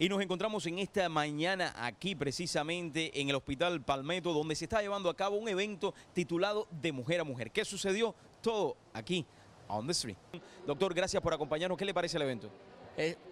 Y nos encontramos en esta mañana aquí precisamente en el Hospital Palmetto, donde se está llevando a cabo un evento titulado De Mujer a Mujer. ¿Qué sucedió? Todo aquí, on the street. Doctor, gracias por acompañarnos. ¿Qué le parece el evento?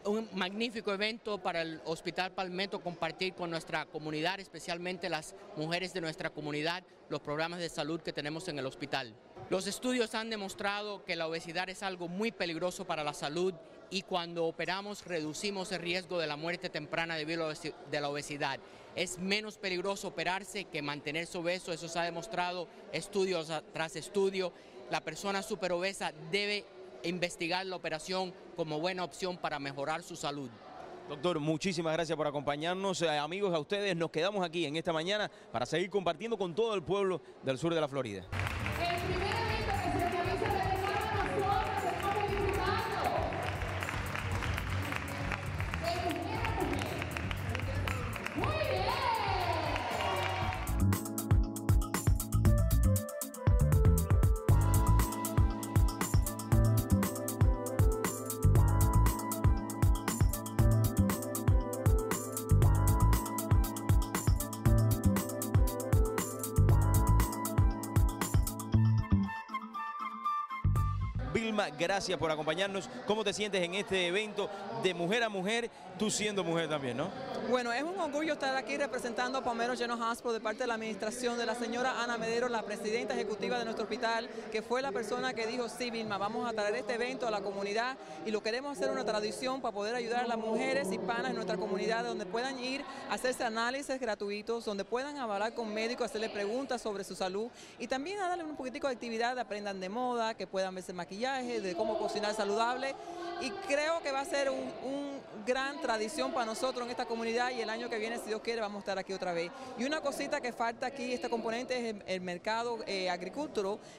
Un magnífico evento para el Hospital Palmetto compartir con nuestra comunidad, especialmente las mujeres de nuestra comunidad, los programas de salud que tenemos en el hospital. Los estudios han demostrado que la obesidad es algo muy peligroso para la salud y cuando operamos reducimos el riesgo de la muerte temprana debido a la obesidad. Es menos peligroso operarse que mantenerse obeso, eso se ha demostrado estudios tras estudio. La persona superobesa debe investigar la operación como buena opción para mejorar su salud. Doctor, muchísimas gracias por acompañarnos. Eh, amigos, a ustedes nos quedamos aquí en esta mañana para seguir compartiendo con todo el pueblo del sur de la Florida. Vilma, gracias por acompañarnos. ¿Cómo te sientes en este evento de mujer a mujer, tú siendo mujer también, no? Bueno, es un orgullo estar aquí representando a Palmetto General Hospital de parte de la administración de la señora Ana Medero, la presidenta ejecutiva de nuestro hospital, que fue la persona que dijo, sí, Vilma, vamos a traer este evento a la comunidad y lo queremos hacer una tradición para poder ayudar a las mujeres hispanas en nuestra comunidad, donde puedan ir a hacerse análisis gratuitos, donde puedan hablar con médicos, hacerle preguntas sobre su salud y también a darle un poquitico de actividad, aprendan de moda, que puedan verse maquillaje de cómo cocinar saludable y creo que va a ser un, gran tradición para nosotros en esta comunidad y el año que viene, si Dios quiere, vamos a estar aquí otra vez. Y una cosita que falta aquí, este componente es el, mercado eh,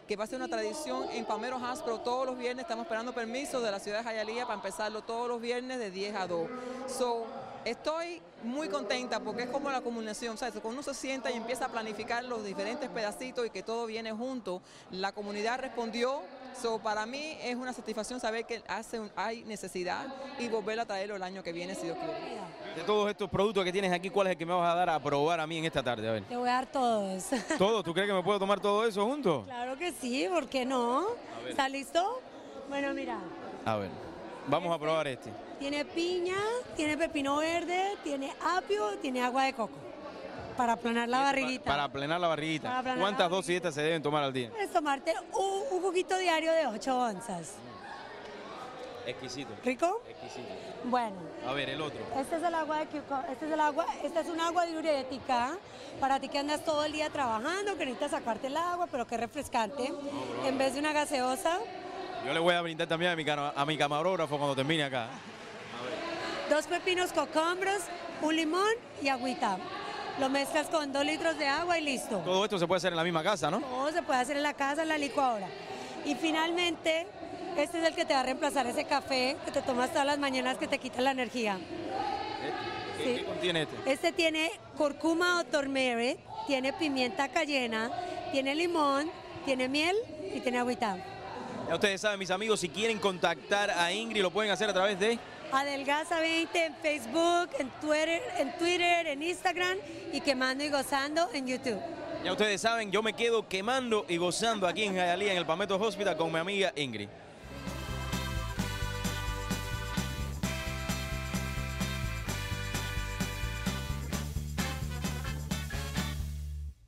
que va a ser una tradición en Palmero Hospital todos los viernes, estamos esperando permiso de la ciudad de Jayalía para empezarlo todos los viernes de 10 a 2. So, Estoy muy contenta porque es como la comunicación, ¿sabes? Cuando uno se sienta y empieza a planificar los diferentes pedacitos y que todo viene junto, la comunidad respondió. So, para mí es una satisfacción saber que hace hay necesidad y volver a traerlo el año que viene, si Dios quiere. De todos estos productos que tienes aquí, ¿cuál es el que me vas a dar a probar a mí en esta tarde? A ver. Te voy a dar todos. ¿Todo? ¿Tú crees que me puedo tomar todo eso junto? Claro que sí, ¿por qué no? ¿Está listo? Bueno, mira. A ver, vamos a probar este. Tiene piña, tiene pepino verde, tiene apio, tiene agua de coco. Para aplanar la barriguita. Para, aplanar la barriguita. ¿Cuántas dosis estas se deben tomar al día? Es tomarte un, juguito diario de 8 onzas. Exquisito. ¿Rico? Exquisito. Bueno. A ver, el otro. Este es el agua de este es el agua, esta es un agua diurética para ti que andas todo el día trabajando, que necesitas sacarte el agua, pero que es refrescante. en vez de una gaseosa. Yo le voy a brindar también a mi, a mi camarógrafo cuando termine acá dos pepinos cocombros, un limón y agüita. Lo mezclas con dos litros de agua y listo. Todo esto se puede hacer en la misma casa, ¿no? Todo se puede hacer en la casa, en la licuadora. Y finalmente, este es el que te va a reemplazar ese café que te tomas todas las mañanas que te quita la energía. ¿Qué, contiene este? Este tiene curcuma o turmeric, tiene pimienta cayena, tiene limón, tiene miel y tiene agüita. Ya ustedes saben, mis amigos, si quieren contactar a Ingrid, lo pueden hacer a través de... Adelgaza 20 en Facebook, en Twitter, en Twitter, en Instagram y quemando y gozando en YouTube. Ya ustedes saben, yo me quedo quemando y gozando aquí en Hialeah, en el Palmetto Hospital con mi amiga Ingrid.